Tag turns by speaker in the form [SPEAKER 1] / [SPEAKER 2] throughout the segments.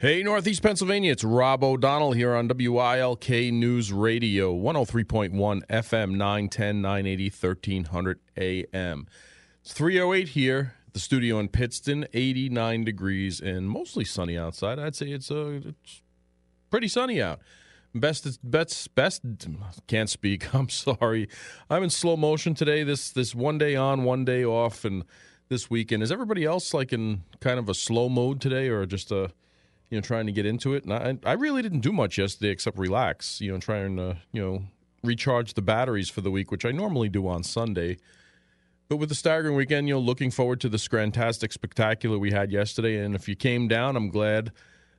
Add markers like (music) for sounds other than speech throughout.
[SPEAKER 1] Hey, Northeast Pennsylvania, it's Rob O'Donnell here on WILK News Radio, 103.1 FM, 910, 980, 1300 AM. It's 308 here, the studio in Pittston, 89 degrees and mostly sunny outside. I'd say it's, uh, it's pretty sunny out. Best, best, best. Can't speak. (laughs) I'm sorry. I'm in slow motion today. This, this one day on, one day off, and this weekend. Is everybody else like in kind of a slow mode today, or just a you know, trying to get into it. And I, I really didn't do much yesterday except relax, you know, trying to, you know, recharge the batteries for the week, which I normally do on Sunday. But with the staggering weekend, you know, looking forward to this Scrantastic Spectacular we had yesterday. And if you came down, I'm glad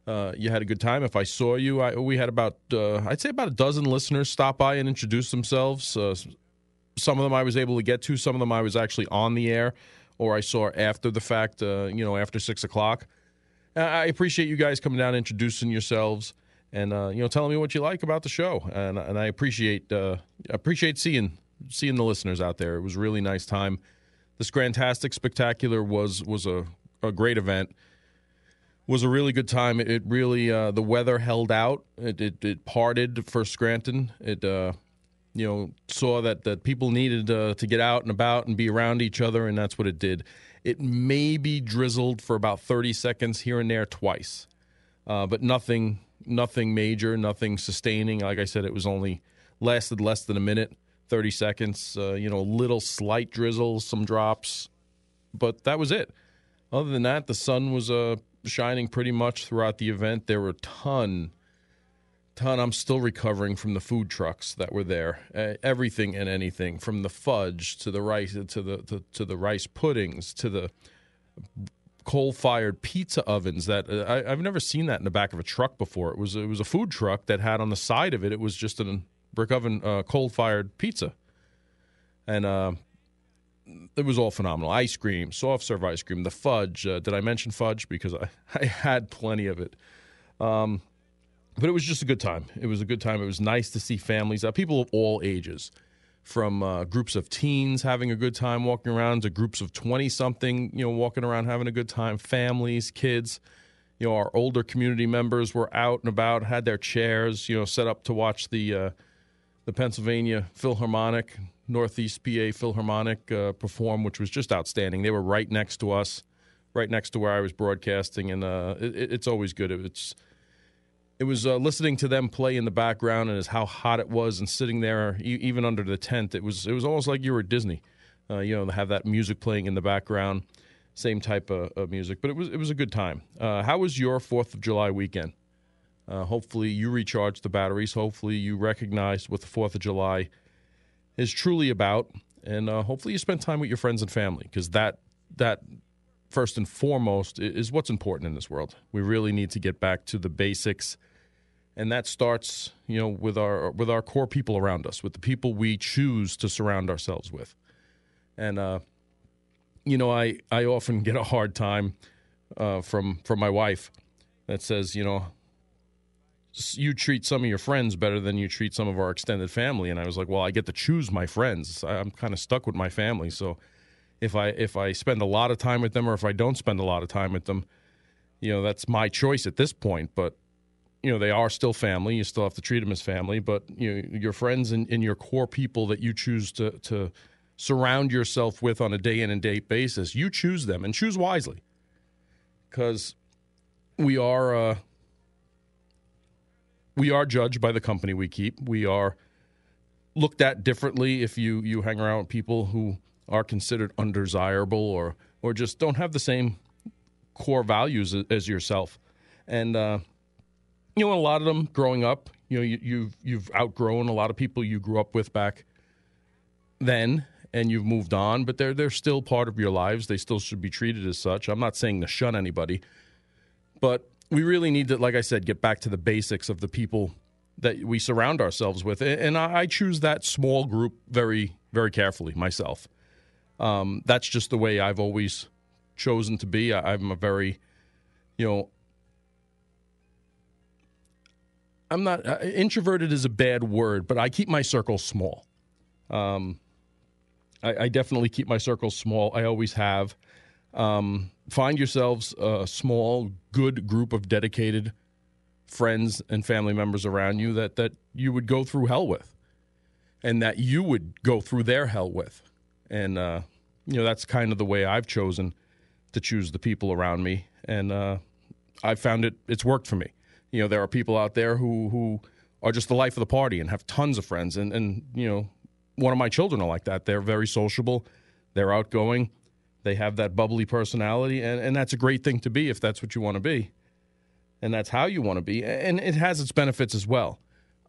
[SPEAKER 1] uh, you had a good time. If I saw you, I, we had about, uh, I'd say about a dozen listeners stop by and introduce themselves. Uh, some of them I was able to get to, some of them I was actually on the air or I saw after the fact, uh, you know, after six o'clock. I appreciate you guys coming down, introducing yourselves, and uh, you know, telling me what you like about the show. And and I appreciate uh, appreciate seeing seeing the listeners out there. It was a really nice time. This Scrantastic Spectacular was was a, a great event. Was a really good time. It, really uh, the weather held out. It, it, it parted for Scranton. It uh, you know saw that that people needed uh, to get out and about and be around each other, and that's what it did. It may be drizzled for about 30 seconds here and there twice, uh, but nothing, nothing major, nothing sustaining. Like I said, it was only lasted less than a minute, 30 seconds. Uh, you know, little slight drizzles, some drops, but that was it. Other than that, the sun was uh, shining pretty much throughout the event. There were a ton ton. I'm still recovering from the food trucks that were there. Uh, everything and anything, from the fudge to the rice to the to, to the rice puddings to the coal-fired pizza ovens. That uh, I, have never seen that in the back of a truck before. It was it was a food truck that had on the side of it. It was just a brick oven uh, coal-fired pizza, and. Uh, it was all phenomenal. Ice cream, soft serve ice cream, the fudge. Uh, did I mention fudge? Because I, (laughs) I had plenty of it. Um, but it was just a good time. It was a good time. It was nice to see families, uh, people of all ages, from uh, groups of teens having a good time walking around to groups of 20 something, you know, walking around having a good time, families, kids. You know, our older community members were out and about, had their chairs, you know, set up to watch the uh, the Pennsylvania Philharmonic, Northeast PA Philharmonic uh, perform, which was just outstanding. They were right next to us, right next to where I was broadcasting, and uh, it, it's always good. It's it was uh, listening to them play in the background and as how hot it was and sitting there even under the tent it was it was almost like you were at disney uh, you know have that music playing in the background same type of, of music but it was it was a good time. Uh, how was your fourth of july weekend? Uh, hopefully you recharged the batteries. Hopefully you recognized what the fourth of july is truly about. And uh, hopefully you spent time with your friends and family because that that first and foremost is what's important in this world. We really need to get back to the basics, and that starts, you know, with our with our core people around us, with the people we choose to surround ourselves with. And uh, you know, I I often get a hard time uh, from from my wife that says, you know, you treat some of your friends better than you treat some of our extended family. And I was like, well, I get to choose my friends. I'm kind of stuck with my family, so if I if I spend a lot of time with them or if I don't spend a lot of time with them, you know that's my choice at this point. But you know they are still family. You still have to treat them as family. But you know, your friends and, and your core people that you choose to to surround yourself with on a day in and day basis, you choose them and choose wisely, because we are uh, we are judged by the company we keep. We are looked at differently if you you hang around with people who are considered undesirable or or just don't have the same core values as yourself. And uh, you know, a lot of them growing up, you know, you, you've you've outgrown a lot of people you grew up with back then, and you've moved on. But they're they're still part of your lives. They still should be treated as such. I'm not saying to shun anybody, but we really need to, like I said, get back to the basics of the people that we surround ourselves with. And I choose that small group very, very carefully myself. Um, that's just the way I've always chosen to be. I, I'm a very, you know, I'm not uh, introverted is a bad word, but I keep my circle small. Um, I, I, definitely keep my circle small. I always have. Um, find yourselves a small, good group of dedicated friends and family members around you that, that you would go through hell with and that you would go through their hell with. And, uh, you know, that's kind of the way I've chosen to choose the people around me. And uh, I've found it, it's worked for me. You know, there are people out there who, who are just the life of the party and have tons of friends. And, and, you know, one of my children are like that. They're very sociable, they're outgoing, they have that bubbly personality. And, and that's a great thing to be if that's what you want to be. And that's how you want to be. And it has its benefits as well.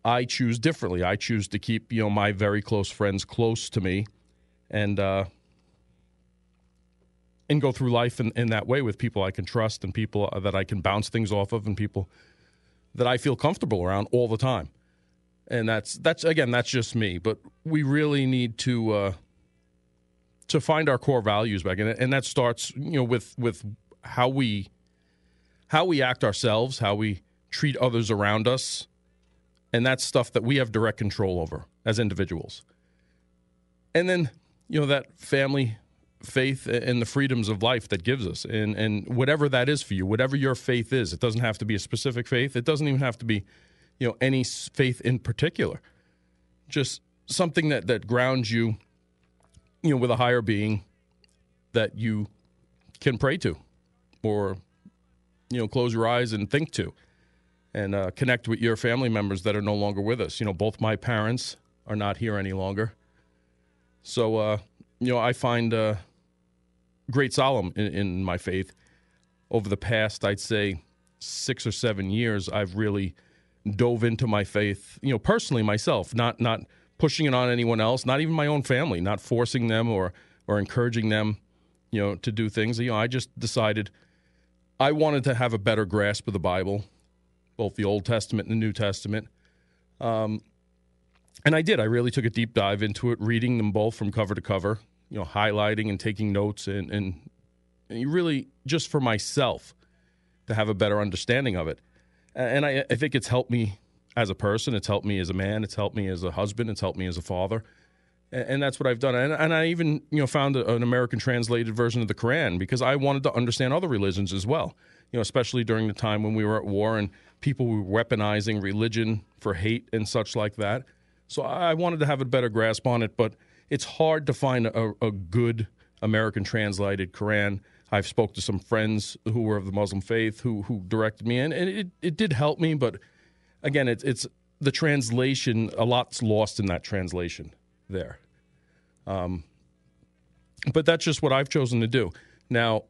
[SPEAKER 1] I choose differently. I choose to keep, you know, my very close friends close to me and uh, and go through life in, in that way with people I can trust and people that I can bounce things off of and people that I feel comfortable around all the time. And that's that's again that's just me, but we really need to uh, to find our core values back, and, and that starts you know with with how we how we act ourselves, how we treat others around us, and that's stuff that we have direct control over as individuals. And then you know that family faith and the freedoms of life that gives us. And and whatever that is for you whatever your faith is it doesn't have to be a specific faith. It doesn't even have to be you know any faith in particular. Just something that that grounds you you know with a higher being that you can pray to or you know close your eyes and think to and uh, connect with your family members that are no longer with us. You know both my parents are not here any longer so uh, you know, I find uh, great solemn in, in, my faith. Over the past, I'd say, six or seven years, I've really dove into my faith. You know, personally myself, not not pushing it on anyone else, not even my own family, not forcing them or or encouraging them, you know, to do things. You know, I just decided I wanted to have a better grasp of the Bible, both the Old Testament and the New Testament. Um, and I did. I really took a deep dive into it, reading them both from cover to cover, you know, highlighting and taking notes, and, and, and really just for myself to have a better understanding of it. And I, I think it's helped me as a person. It's helped me as a man. It's helped me as a husband. It's helped me as a father. And, and that's what I've done. And, and I even, you know, found a, an American translated version of the Quran because I wanted to understand other religions as well. You know, especially during the time when we were at war and people were weaponizing religion for hate and such like that. So I wanted to have a better grasp on it, but it's hard to find a, a good American translated Quran. I've spoke to some friends who were of the Muslim faith who who directed me and it, it did help me. But again, it's it's the translation. A lot's lost in that translation there. Um, but that's just what I've chosen to do. Now,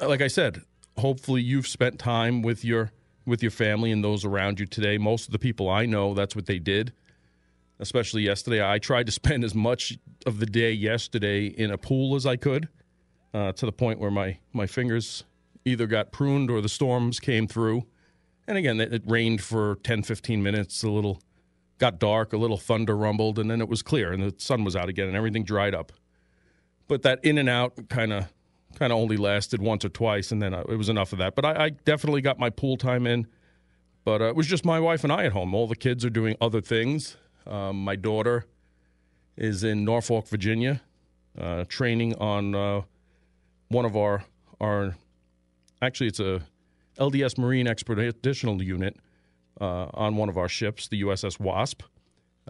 [SPEAKER 1] like I said, hopefully you've spent time with your with your family and those around you today. Most of the people I know, that's what they did especially yesterday. I tried to (laughs) spend as much of the day yesterday in a pool as I could, uh, to the point where my, my fingers either got pruned or the storms came through. And again, it, it rained for 10, 15 minutes, a little got dark, a little thunder rumbled, and then it was clear and the sun was out again and everything dried up. But that in and out kind of kind of only lasted once or twice, and then uh, it was enough of that. But I, I definitely got my pool time in. But uh, it was just my wife and I at home. All the kids are doing other things. Um, my daughter is in Norfolk, Virginia, uh, training on uh, one of our our. Actually, it's a LDS Marine Expeditional Unit uh, on one of our ships, the USS Wasp.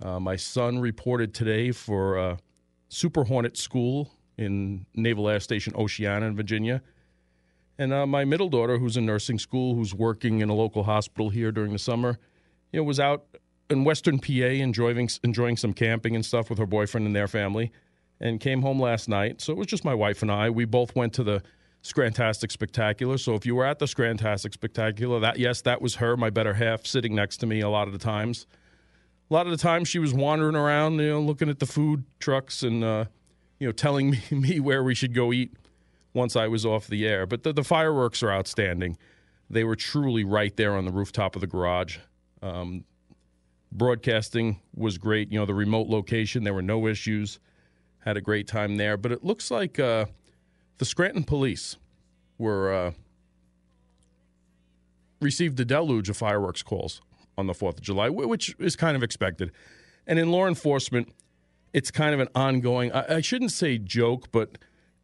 [SPEAKER 1] Uh, my son reported today for uh, Super Hornet School in Naval Air Station Oceana in Virginia. And uh, my middle daughter, who's in nursing school, who's working in a local hospital here during the summer, you know, was out in Western PA enjoying enjoying some camping and stuff with her boyfriend and their family, and came home last night. So it was just my wife and I. We both went to the Scrantastic Spectacular. So if you were at the Scrantastic Spectacular, that yes, that was her, my better half, sitting next to me a lot of the times. A lot of the times she was wandering around, you know, looking at the food trucks and uh, you know telling (laughs) me, me where we should go eat once I was off the air. But the, the fireworks are outstanding. They were truly right there on the rooftop of the garage. Um, broadcasting was great. You know, the remote location, there were no issues. Had a great time there. But it looks like uh, the Scranton police were uh, received a deluge of fireworks calls on the 4th of July, which is kind of expected. And in law enforcement, it's kind of an ongoing, I, I shouldn't say joke, but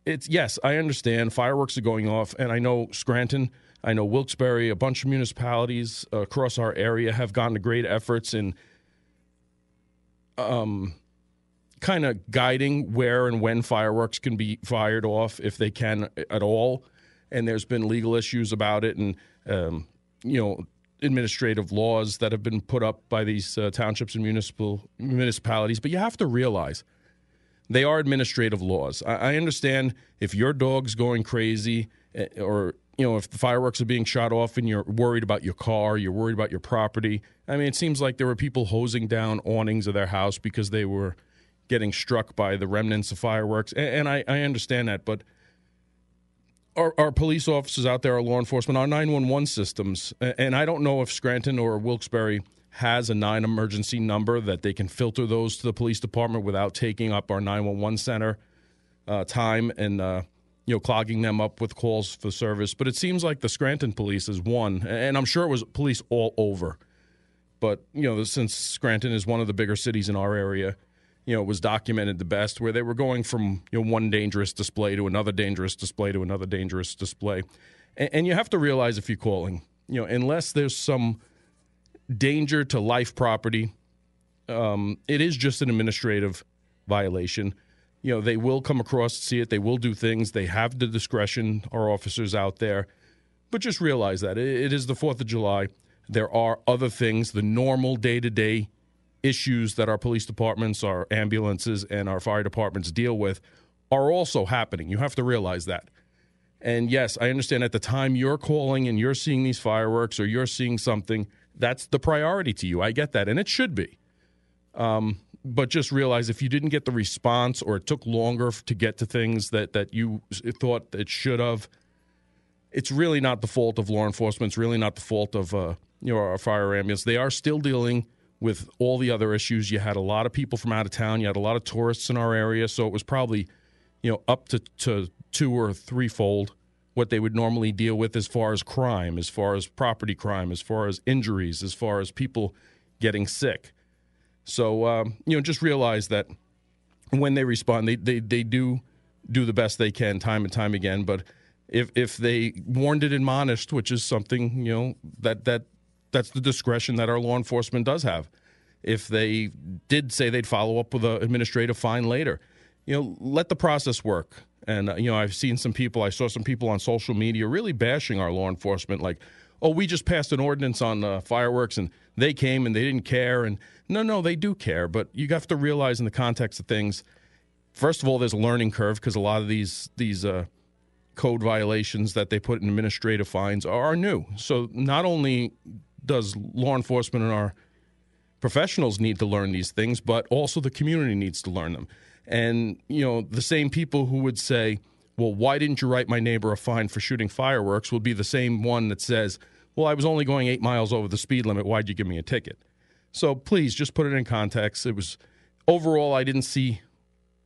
[SPEAKER 1] it's yes, I understand fireworks are going off, and I know Scranton, I know Wilkes-Barre, a bunch of municipalities across our area have gotten to great efforts in um, kind of guiding where and when fireworks can be fired off, if they can at all. And there's been legal issues about it, and um, you know administrative laws that have been put up by these uh, townships and municipal municipalities. But you have to realize they are administrative laws. I, I understand if your dog's going crazy, eh, or you know if the fireworks are being shot off and you're worried about your car, you're worried about your property. I mean, it seems like there were people hosing down awnings of their house because they were getting struck by the remnants of fireworks, and, and I, I understand that, but our, our, police officers out there, our law enforcement, our 911 systems, and I don't know if Scranton or Wilkes-Barre has a nine emergency number that they can filter those to the police department without taking up our 911 center uh, time and uh, you know clogging them up with calls for service. But it seems like the Scranton police is one, and I'm sure it was police all over. But you know, since Scranton is one of the bigger cities in our area, you know, it was documented the best, where they were going from you know one dangerous display to another dangerous display to another dangerous display, and, and you have to realize if you're calling, you know, unless there's some danger to life property, um, it is just an administrative violation. You know, they will come across, see it, they will do things. They have the discretion. Our officers out there, but just realize that it, is the Fourth of July. There are other things, the normal day to day issues that our police departments, our ambulances, and our fire departments deal with are also happening. You have to realize that. And yes, I understand at the time you're calling and you're seeing these fireworks or you're seeing something, that's the priority to you. I get that, and it should be. Um, but just realize if you didn't get the response or it took longer to get to things that, that you thought it should have, it's really not the fault of law enforcement. It's really not the fault of uh, you know our fire ambulance. They are still dealing with all the other issues. You had a lot of people from out of town. You had a lot of tourists in our area, so it was probably, you know, up to, to two or threefold what they would normally deal with as far as crime, as far as property crime, as far as injuries, as far as people getting sick. So um, you know, just realize that when they respond, they, they they do do the best they can time and time again. But if if they warned it admonished, which is something you know that that that's the discretion that our law enforcement does have. If they did say they'd follow up with an administrative fine later, you know, let the process work. And uh, you know, I've seen some people. I saw some people on social media really bashing our law enforcement, like, "Oh, we just passed an ordinance on uh, fireworks, and they came and they didn't care." And no, no, they do care, but you have to realize in the context of things. First of all, there's a learning curve because a lot of these these uh, code violations that they put in administrative fines are new. So not only does law enforcement and our professionals need to learn these things, but also the community needs to learn them. And, you know, the same people who would say, well, why didn't you write my neighbor a fine for shooting fireworks will be the same one that says, well, I was only going eight miles over the speed limit. Why'd you give me a ticket? So please just put it in context. It was overall, I didn't see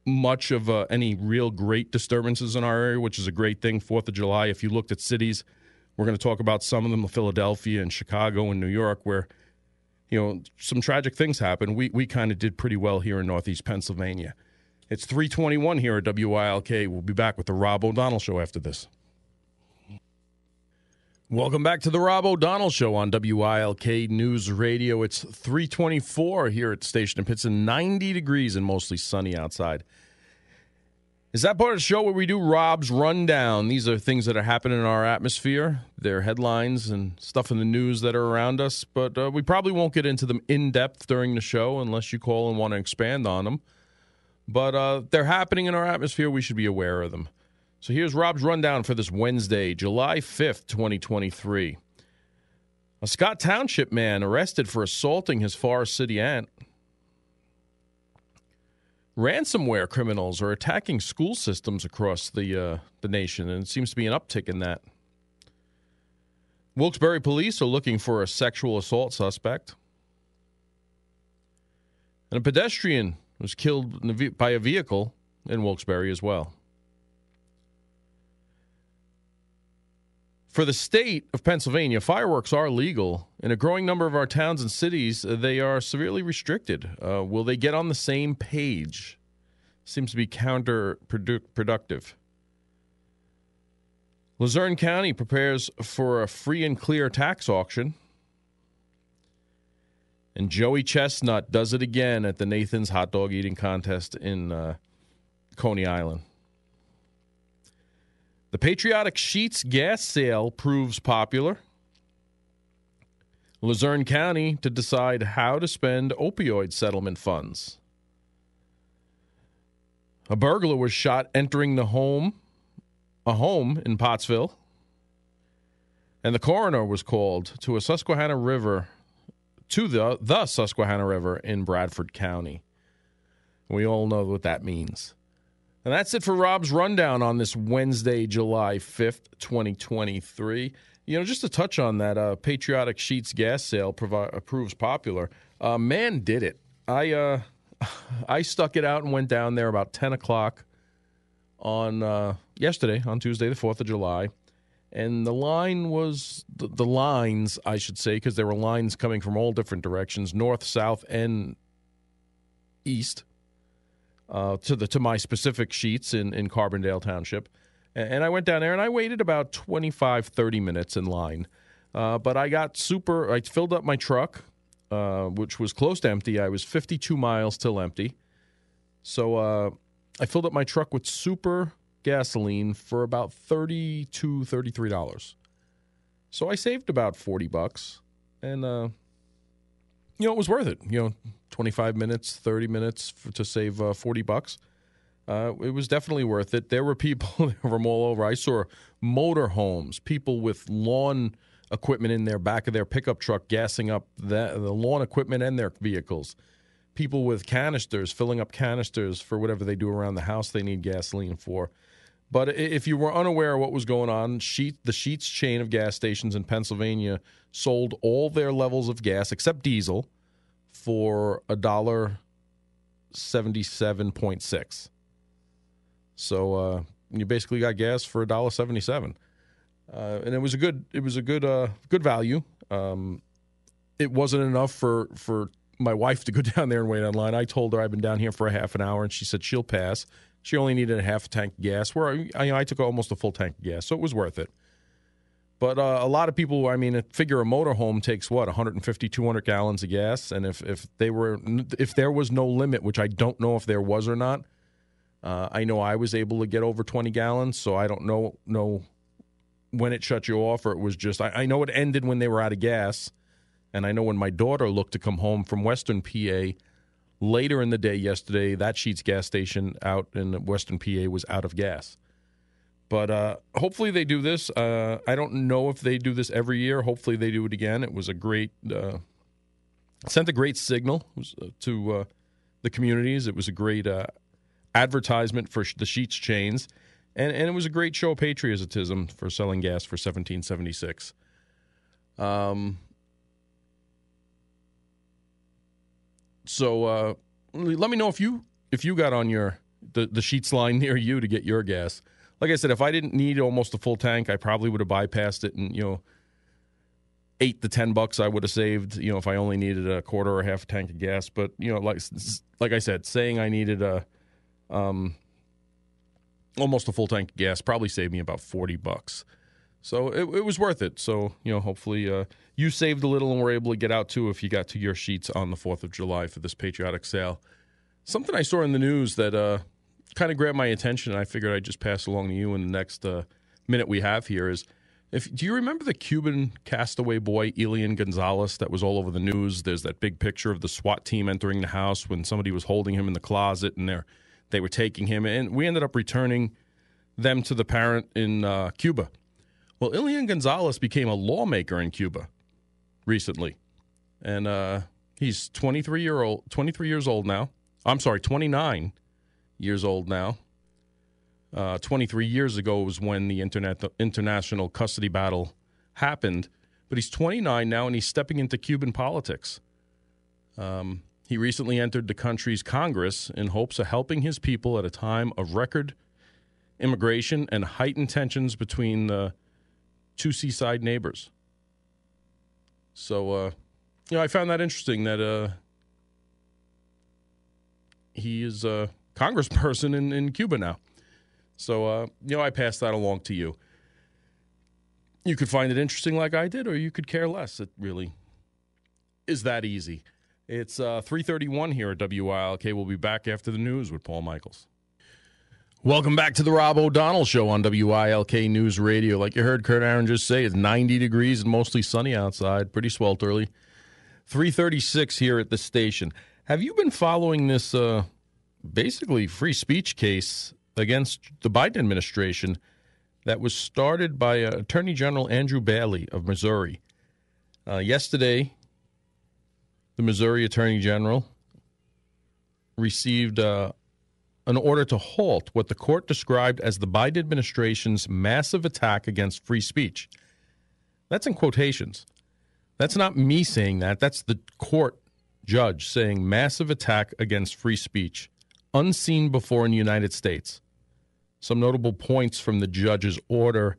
[SPEAKER 1] much of uh, any real great disturbances in our area, which is a great thing. Fourth of July, if you looked at cities we're going to talk about some of them, Philadelphia and Chicago and New York, where you know some tragic things happen. We we kind of did pretty well here in Northeast Pennsylvania. It's 321 here at WILK. We'll be back with the Rob O'Donnell Show after this. Welcome back to the Rob O'Donnell Show on WILK News Radio. It's 324 here at the station in Pittston, 90 degrees and mostly sunny outside. Is that part of the show where we do Rob's rundown? These are things that are happening in our atmosphere. They're headlines and stuff in the news that are around us, but uh, we probably won't get into them in depth during the show unless you call and want to expand on them. But uh, they're happening in our atmosphere. We should be aware of them. So here's Rob's rundown for this Wednesday, July 5th, 2023. A Scott Township man arrested for assaulting his Forest City aunt. Ransomware criminals are attacking school systems across the uh, the nation, and it seems to be an uptick in that. Wilkes-Barre police are looking for a sexual assault suspect. And a pedestrian was killed by a vehicle in Wilkes-Barre as well. For the state of Pennsylvania, fireworks are legal. In a growing number of our towns and cities, uh, they are severely restricted. Uh, will they get on the same page? Seems to be counterproductive. Luzerne County prepares for a free and clear tax auction. And Joey Chestnut does it again at the Nathan's hot dog eating contest in uh, Coney Island. The Patriotic Sheetz gas sale proves popular. Luzerne County to decide how to spend opioid settlement funds. A burglar was shot entering the home, a home in Pottsville, and the coroner was called to a Susquehanna River, to the the Susquehanna River in Bradford County. We all know what that means. And that's it for Rob's rundown on this Wednesday, July 5th, 2023. You know, just to touch on that, uh, Patriotic Sheetz gas sale provi- uh, proves popular. Uh, man did it. I uh, (laughs) I stuck it out and went down there about 10 o'clock on uh, yesterday, on Tuesday, the 4th of July. And the line was the, the lines, I should say, because there were lines coming from all different directions north, south, and east uh, to the to my specific Sheetz in, in Carbondale Township. And, I went down there and I waited about 25, 30 minutes in line. Uh, but I got super, I filled up my truck, uh, which was close to empty. I was 52 miles till empty. So uh, I filled up my truck with super gasoline for about 32 $33. So I saved about 40 bucks. And, uh, you know, it was worth it. You know, 25 minutes, 30 minutes for, to save uh, 40 bucks. Uh, it was definitely worth it. There were people (laughs) from all over. I saw motor homes, people with lawn equipment in their back of their pickup truck, gassing up the, the lawn equipment and their vehicles. People with canisters, filling up canisters for whatever they do around the house they need gasoline for. But if you were unaware of what was going on, Sheet, the Sheetz chain of gas stations in Pennsylvania sold all their levels of gas except diesel for a dollar seventy-seven point six. So uh, you basically got gas for a dollar seventy-seven, uh, and it was a good it was a good uh, good value. Um, it wasn't enough for for my wife to go (laughs) down there and wait online. I told her I've been down here for a half an hour, and she said she'll pass. She only needed a half tank of gas, where I, I, I took almost a full tank of gas, so it was worth it. But uh, a lot of people, I mean, figure a motorhome takes what 150, 200 gallons of gas, and if if they were if there was no limit, which I don't know if there was or not, uh, I know I was able to get over 20 gallons, so I don't know know when it shut you off or it was just. I, I know it ended when they were out of gas, and I know when my daughter looked to come home from Western PA later in the day yesterday, that Sheetz gas station out in Western PA was out of gas. But uh, hopefully they do this. Uh, I don't know if they do this every year. Hopefully they do it again. It was a great uh, sent a great signal uh, to uh, the communities. It was a great uh, advertisement for the Sheetz chains, and and it was a great show of patriotism for selling gas for 1776. Um. So let me know if you if you got on your the, the Sheetz line (laughs) near you to get your gas like I said, if I didn't need almost a full tank, I probably would have bypassed it and you know eight to ten bucks I would have saved. You know, if I only needed a quarter or half a tank of gas. But you know, like like I said, saying I needed a um almost a full tank of gas probably saved me about forty bucks. So it, it was worth it. So you know, hopefully uh, you saved a little and were able to get out too if you got to your Sheetz on the Fourth of July for this patriotic sale. Something I saw in the news that uh, kind of grabbed my attention, and I figured I'd just pass along to you in the next uh, minute we have here. Is if do you remember the Cuban castaway boy Elian Gonzalez that was all over the news? There's that big picture of the SWAT team entering the house when somebody was holding him in the closet, and they they were taking him, and we ended up returning them to the parent in uh, Cuba. Well, Elian Gonzalez became a lawmaker in Cuba recently, and uh, he's 23 year old, 23 years old now. I'm sorry, 29 years old now. Uh, 23 years ago was when the internet, international custody battle happened, but he's 29 now and he's stepping into Cuban politics. Um, he recently entered the country's Congress in hopes of helping his people at a time of record immigration and heightened tensions between the two seaside neighbors. So, uh, you know, I found that interesting that uh, he is a congressperson in, in Cuba now. So, uh, you know, I pass that along to you. you could find it interesting like I did, or you could care less. It really is that easy. It's uh, 331 here at WILK. We'll be back after the news with Paul Michaels. Welcome back to the Rob O'Donnell Show on WILK News Radio. Like you heard Kurt Aaron just say, it's 90 degrees and mostly sunny outside, pretty swelterly. 336 here at the station. Have you been following this uh, basically free speech case against the Biden administration that was started by uh, Attorney General Andrew Bailey of Missouri? Uh, yesterday, the Missouri Attorney General received uh, an order to halt what the court described as the Biden administration's massive attack against free speech. That's in quotations. That's not me saying that. That's the court judge saying massive attack against free speech, unseen before in the United States. Some notable points from the judge's order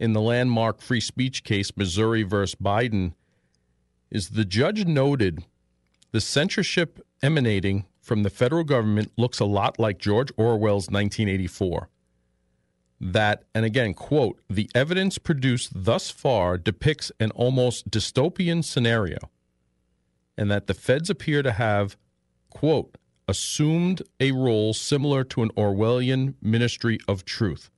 [SPEAKER 1] in the landmark free speech case, Missouri versus Biden, is the judge noted the censorship emanating from the federal government looks a lot like George Orwell's 1984. That, and again, quote, the evidence produced thus far depicts an almost dystopian scenario, and that the feds appear to have, quote, assumed a role similar to an Orwellian ministry of truth.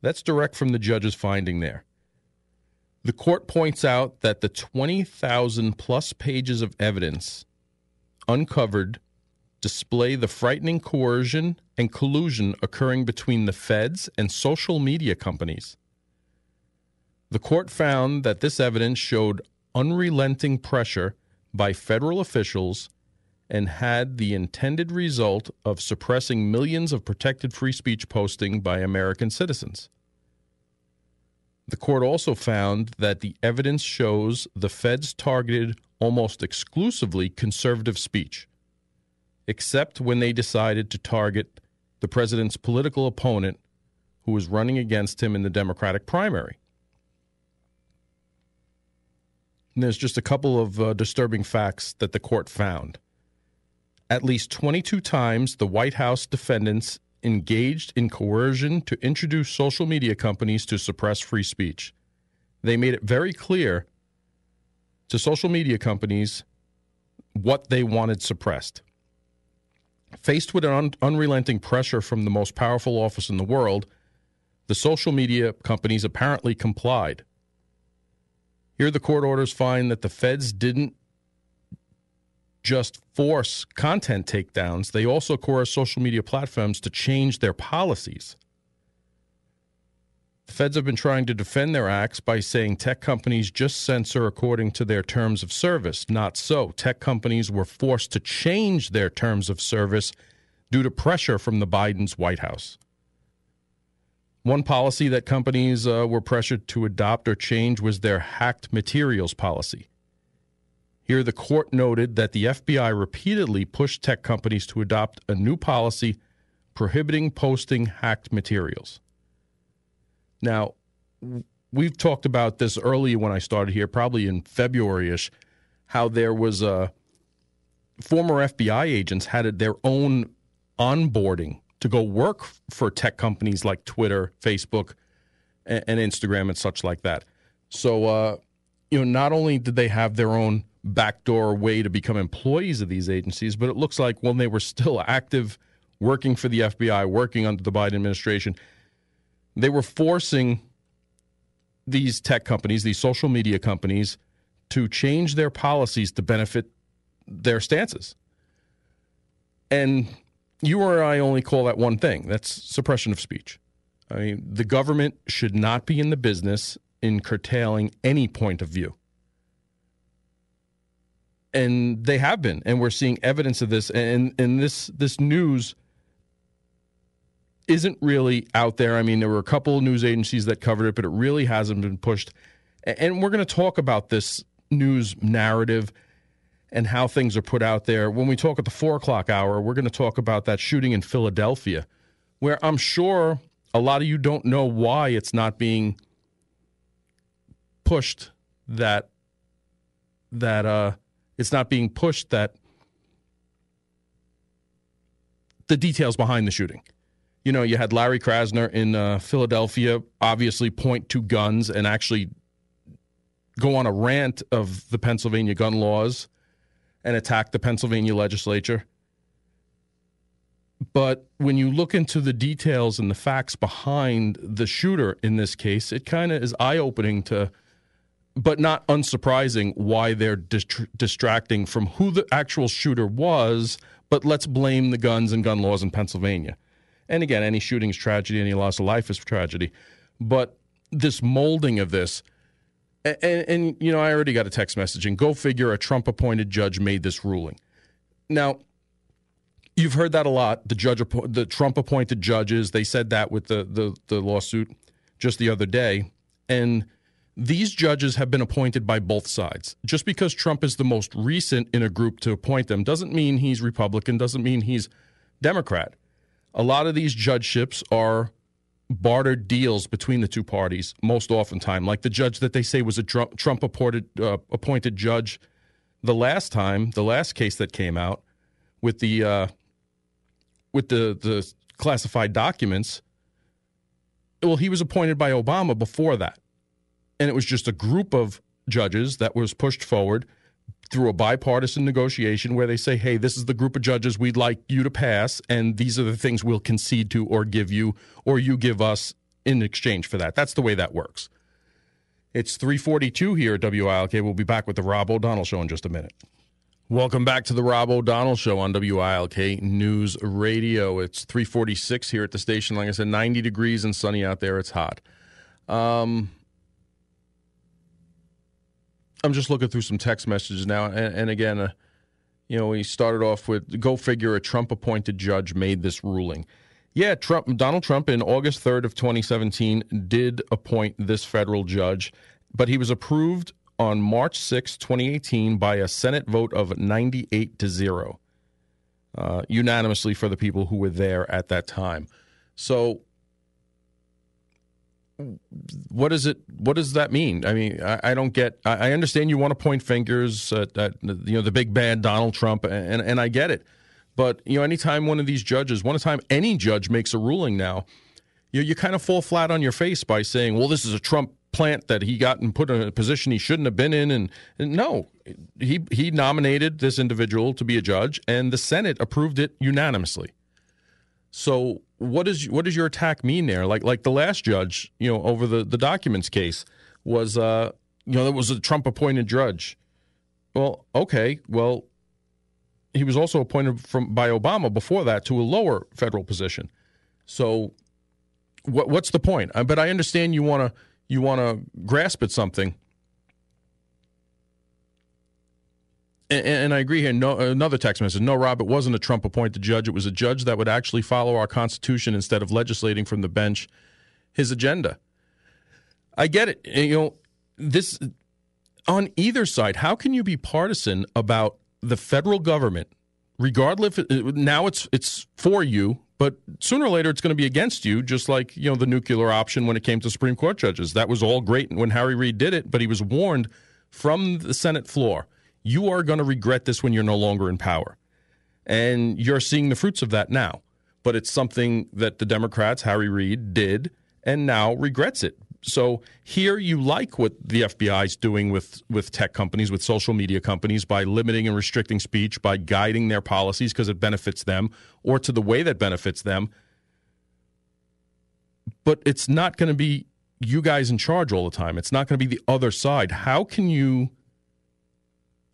[SPEAKER 1] That's direct from the judge's finding there. The court points out that the 20,000 plus pages of evidence uncovered display the frightening coercion and collusion occurring between the feds and social media companies. The court found that this evidence showed unrelenting pressure by federal officials and had the intended result of suppressing millions of protected free speech posting by American citizens. The court also found that the evidence shows the feds targeted almost exclusively conservative speech, except when they decided to target the president's political opponent who was running against him in the Democratic primary. And there's just a couple of uh, disturbing facts that the court found. At least 22 times, the White House defendants engaged in coercion to introduce social media companies to suppress free speech. They made it very clear to social media companies what they wanted suppressed. Faced with an un- unrelenting pressure from the most powerful office in the world, the social media companies apparently complied. Here, the court orders find that the feds didn't just force content takedowns, they also coerce social media platforms to change their policies. The feds have been trying to defend their acts by saying tech companies just censor according to their terms of service. Not so. Tech companies were forced to change their terms of service due to pressure from the Biden's White House. One policy that companies uh, were pressured to adopt or change was their hacked materials policy. Here, the court noted that the FBI repeatedly pushed tech companies to adopt a new policy prohibiting posting hacked materials. Now, we've talked about this earlier when I started here, probably in February ish, how there was a former FBI agents had their own onboarding to go work for tech companies like Twitter, Facebook, and, Instagram, and such like that. So, uh, you know, not only did they have their own backdoor way to become employees of these agencies, but it looks like when they were still active working for the FBI, working under the Biden administration, they were forcing these tech companies, these social media companies, to change their policies to benefit their stances. And you or I only call that one thing that's suppression of speech. I mean, the government should not be in the business in curtailing any point of view. And they have been, and we're seeing evidence of this. And, and this this news isn't really out there. I mean, there were a couple of news agencies that covered it, but it really hasn't been pushed. And we're going to talk about this news narrative and how things are put out there. When we talk at the four o'clock hour, we're going to talk about that shooting in Philadelphia, where I'm sure a lot of you don't know why it's not being pushed that that uh it's not being pushed that the details behind the shooting you know, you had Larry Krasner in uh, Philadelphia obviously point to guns and actually go on a rant of the Pennsylvania gun laws and attack the Pennsylvania legislature. But when you look into the details and the facts behind the shooter in this case, it kind of is eye opening to, but not unsurprising, why they're distracting from who the actual shooter was. But let's blame the guns and gun laws in Pennsylvania. And again, any shooting is tragedy, any loss of life is tragedy. But this molding of this, and, and, you know, I already got a text message, and go figure, a Trump appointed judge made this ruling. Now, you've heard that a lot. The judge, the Trump appointed judges, they said that with the, the, the lawsuit just the other day. And these judges have been appointed by both sides. Just because Trump is the most recent in a group to appoint them doesn't mean he's Republican, doesn't mean he's Democrat a lot of these judgeships are bartered deals between the two parties most oftentimes. Like the judge that they say was a Trump appointed, uh, appointed judge the last time, the last case that came out with the uh, with the the classified documents. Well, he was appointed by Obama before that, and it was just a group of judges that was pushed forward through a bipartisan negotiation where they say, hey, this is the group of judges we'd like you to pass, and these are the things we'll concede to or give you, or you give us in exchange for that. That's the way that works. It's 342 here at WILK. We'll be back with the Rob O'Donnell Show in just a minute. Welcome back to the Rob O'Donnell Show on WILK News Radio. It's 346 here at the station. Like I said, 90 degrees and sunny out there. It's hot. Um, I'm just looking through some text messages now, and, and again, uh, you know, we started off with go figure a Trump appointed judge made this ruling. Yeah, Trump, Donald Trump, in August 3rd of 2017, did appoint this federal judge, but he was approved on March 6, 2018, by a Senate vote of 98 to zero, uh, unanimously for the people who were there at that time. So what is it? What does that mean? I mean, I, I don't get. I, I, understand you want to point fingers at, at, you know the big bad Donald Trump, and and I get it. But you know, anytime one of these judges, one time any judge makes a ruling now, you you kind of fall flat on your face by saying, "Well, this is a Trump plant that he got and put in a position he shouldn't have been in." And, and no, he he nominated this individual to be a judge, and the Senate approved it unanimously. So what is what does your attack mean there? Like like the last judge, you know, over the the documents case was uh you know, that was a Trump appointed judge. Well, okay, well he was also appointed from by Obama before that to a lower federal position. So what what's the point? Uh, but I understand you want to you want to grasp at something And, and, I agree here. No, another text message. No, Rob, it wasn't a Trump appointed judge. It was a judge that would actually follow our Constitution instead of legislating from the bench his agenda. I get it. You know, this on either side. How can you be partisan about the federal government, regardless? Now it's it's for you, but sooner or later it's going to be against you. Just like you know the nuclear option when it came to Supreme Court judges. That was all great when Harry Reid did it, but he was warned from the Senate floor you are going to regret this when you're no longer in power. And you're seeing the fruits of that now. But it's something that the Democrats, Harry Reid, did and now regrets it. So here you like what the FBI is doing with, with tech companies, with social media companies, by limiting and restricting speech, by guiding their policies because it benefits them or to the way that benefits them. But it's not going to be you guys in charge all the time. It's not going to be the other side. How can you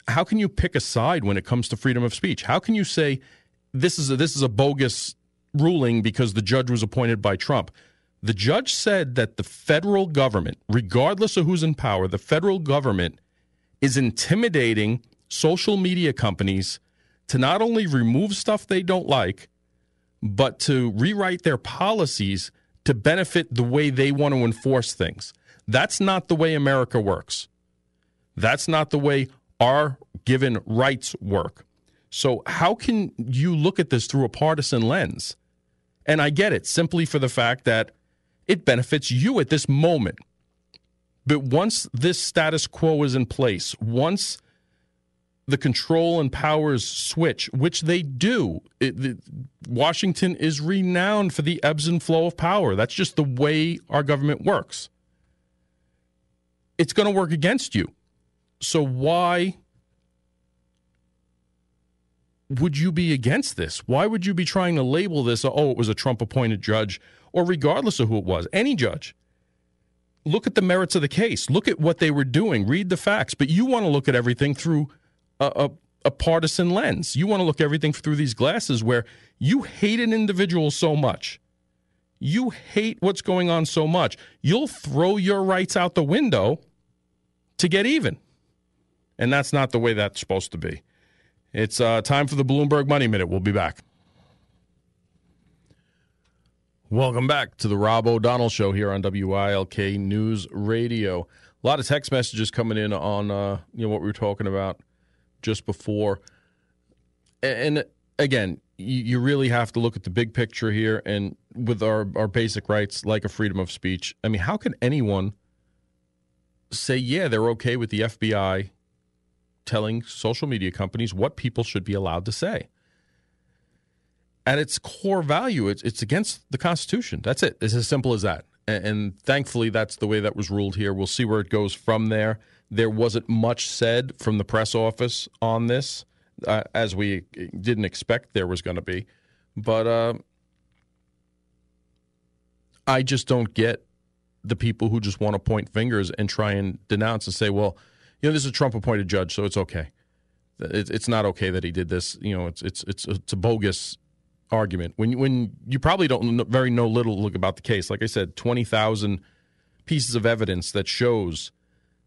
[SPEAKER 1] how can you pick a side when it comes to freedom of speech? How can you say this is a, this is a bogus ruling because the judge was appointed by Trump? The judge said that the federal government, regardless of who's in power, the federal government is intimidating social media companies to not only remove stuff they don't like, but to rewrite their policies to benefit the way they want to enforce things. That's not the way America works. That's not the way our given rights work. So, how can you look at this through a partisan lens? And I get it simply for the fact that it benefits you at this moment. But once this status quo is in place, once the control and powers switch, which they do. It, the, Washington is renowned for the ebbs and flow of power. That's just the way our government works. It's going to work against you. So why would you be against this? Why would you be trying to label this, oh, it was a Trump appointed judge, or regardless of who it was, any judge? Look at the merits of the case. Look at what they were doing. Read the facts. But you want to look at everything through a, a, a partisan lens. You want to look everything through these glasses where you hate an individual so much. You hate what's going on so much. You'll throw your rights out the window to get even. And that's not the way that's supposed to be. It's uh, time for the Bloomberg Money Minute. We'll be back. Welcome back to the Rob O'Donnell Show here on WILK News Radio. A lot of text messages coming in on uh, you know what we were talking about just before. And again, you really have to look at the big picture here and with our, our basic rights like a freedom of speech. I mean, how can anyone say, yeah, they're okay with the FBI telling social media companies what people should be allowed to say? At its core value, it's, it's against the Constitution. That's it. It's as simple as that. And, and thankfully, that's the way that was ruled here. We'll see where it goes from there. There wasn't much said from the press office on this, uh, as we didn't expect there was going to be. But uh, I just don't get the people who just want to point fingers and try and denounce and say, well, you know, this is a Trump appointed judge, so it's okay. It's not okay that he did this. You know, it's it's it's it's a bogus argument when when you probably don't very know little look about the case. Like I said, twenty thousand pieces of evidence that shows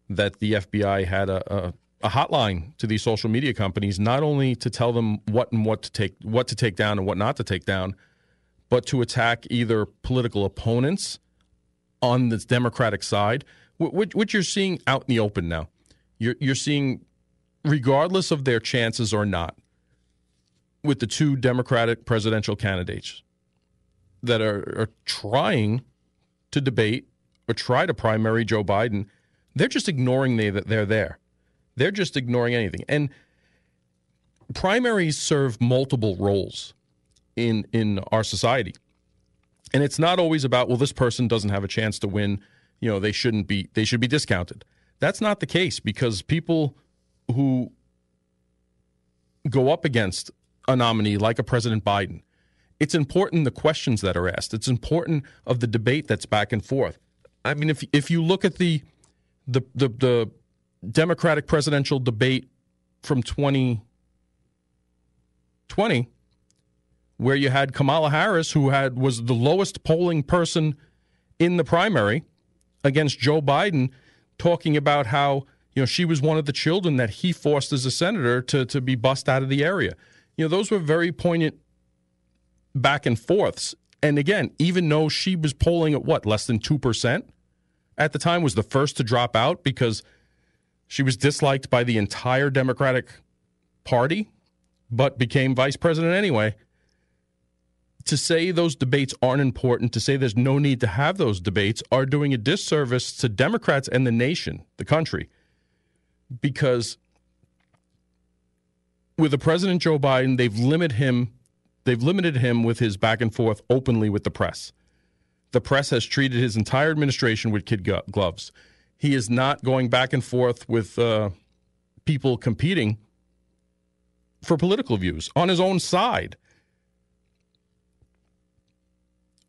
[SPEAKER 1] that the FBI had a, a, a, hotline to these social media companies, not only to tell them what and what to take, what to take down and what not to take down, but to attack either political opponents on the Democratic side, which, which you're seeing out in the open now. You're, you're seeing, regardless of their chances or not, with the two Democratic presidential candidates that are, are trying to debate or try to primary Joe Biden they're just ignoring they, that they're there. They're just ignoring anything. And primaries serve multiple roles in in our society. And it's not always about well this person doesn't have a chance to win, you know, they shouldn't be they should be discounted. That's not the case because people who go up against a nominee like a President Biden, it's important the questions that are asked. It's important of the debate that's back and forth. I mean if if you look at the the the, the Democratic presidential debate from 2020 where you had Kamala Harris who had was the lowest polling person in the primary against Joe Biden talking about how you know she was one of the children that he forced as a senator to to be bussed out of the area. You know those were very poignant back and forths. And again, even though she was polling at what less than 2%, at the time was the first to drop out because she was disliked by the entire Democratic Party, but became vice president anyway. To say those debates aren't important, to say there's no need to have those debates, are doing a disservice to Democrats and the nation, the country. Because with the President Joe Biden, they've limited him they've limited him with his back and forth openly with the press the press has treated his entire administration with kid gloves. He is not going back and forth with uh, people competing for political views on his own side.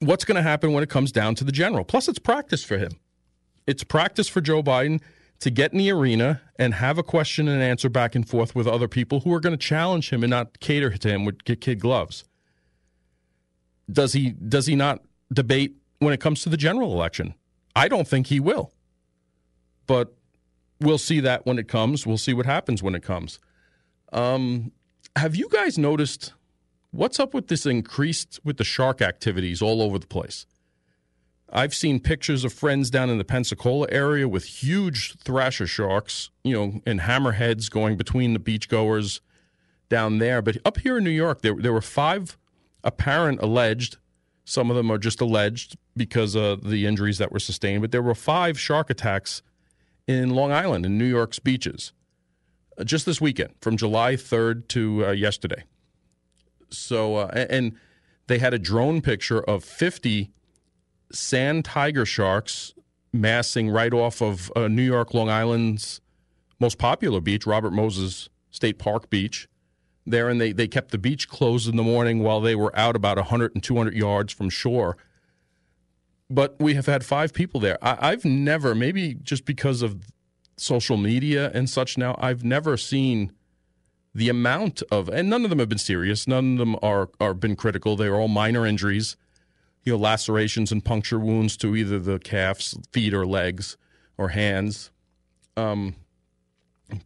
[SPEAKER 1] What's going to happen when it comes down to the general? Plus, it's practice for him. It's practice for Joe Biden to get in the arena and have a question and answer back and forth with other people who are going to challenge him and not cater to him with kid gloves. Does he does he not debate when it comes to the general election. I don't think he will. But we'll see that when it comes. We'll see what happens when it comes. Um, have you guys noticed what's up with this increased with the shark activities all over the place? I've seen pictures of friends down in the Pensacola area with huge thrasher sharks, you know, and hammerheads going between the beachgoers down there. But up here in New York, there there were five apparent alleged some of them are just alleged because of the injuries that were sustained. But there were five shark attacks in Long Island in New York's beaches. uh, just this weekend, from July 3rd to uh, yesterday. So, uh, and they had a drone picture of 50 sand tiger sharks massing right off of uh, New York, Long Island's most popular beach, Robert Moses State Park Beach. There, and they, they kept the beach closed in the morning while they were out about 100 and 200 yards from shore. But we have had five people there. I, I've never, maybe just because of social media and such now, I've never seen the amount of, and none of them have been serious. None of them are are been critical. They are all minor injuries you know, lacerations and puncture wounds to either the calves, feet, or legs or hands. Um,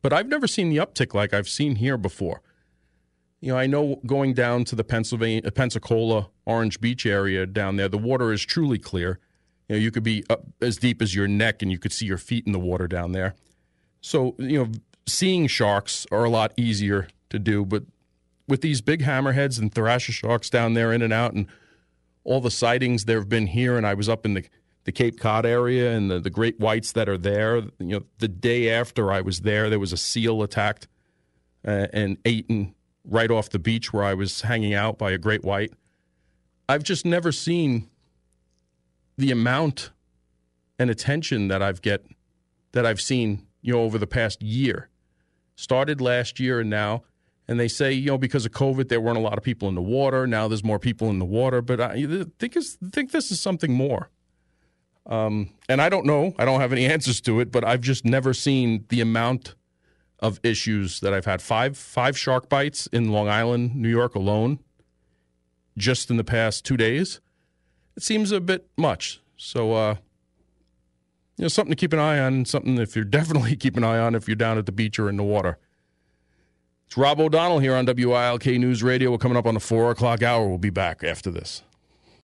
[SPEAKER 1] but I've never seen the uptick like I've seen here before. You know, I know going down to the Pennsylvania, Pensacola, Orange Beach area down there, the water is truly clear. You know, you could be up as deep as your neck and you could see your feet in the water down there. So, you know, seeing sharks are a lot easier to do. But with these big hammerheads and thrasher sharks down there in and out and all the sightings there have been here, and I was up in the the Cape Cod area and the, the great whites that are there. You know, the day after I was there, there was a seal attacked uh, and eaten right off the beach where I was hanging out by a great white. I've just never seen the amount and attention that I've get that I've seen, you know, over the past year. Started last year and now and they say, you know, because of COVID, there weren't a lot of people in the water. Now there's more people in the water, but I think think this is something more. Um, and I don't know. I don't have any (laughs) answers to it, but I've just never seen the amount of issues that I've had. Five five shark bites in Long Island, New York alone, just in the past two days. It seems a bit much. So, uh, you know, something to keep an eye on. Something if you're (laughs) definitely keep an eye on if you're down at the beach or in the water. It's Rob O'Donnell here on WILK News Radio. We're coming up on the four o'clock hour. We'll be back after this.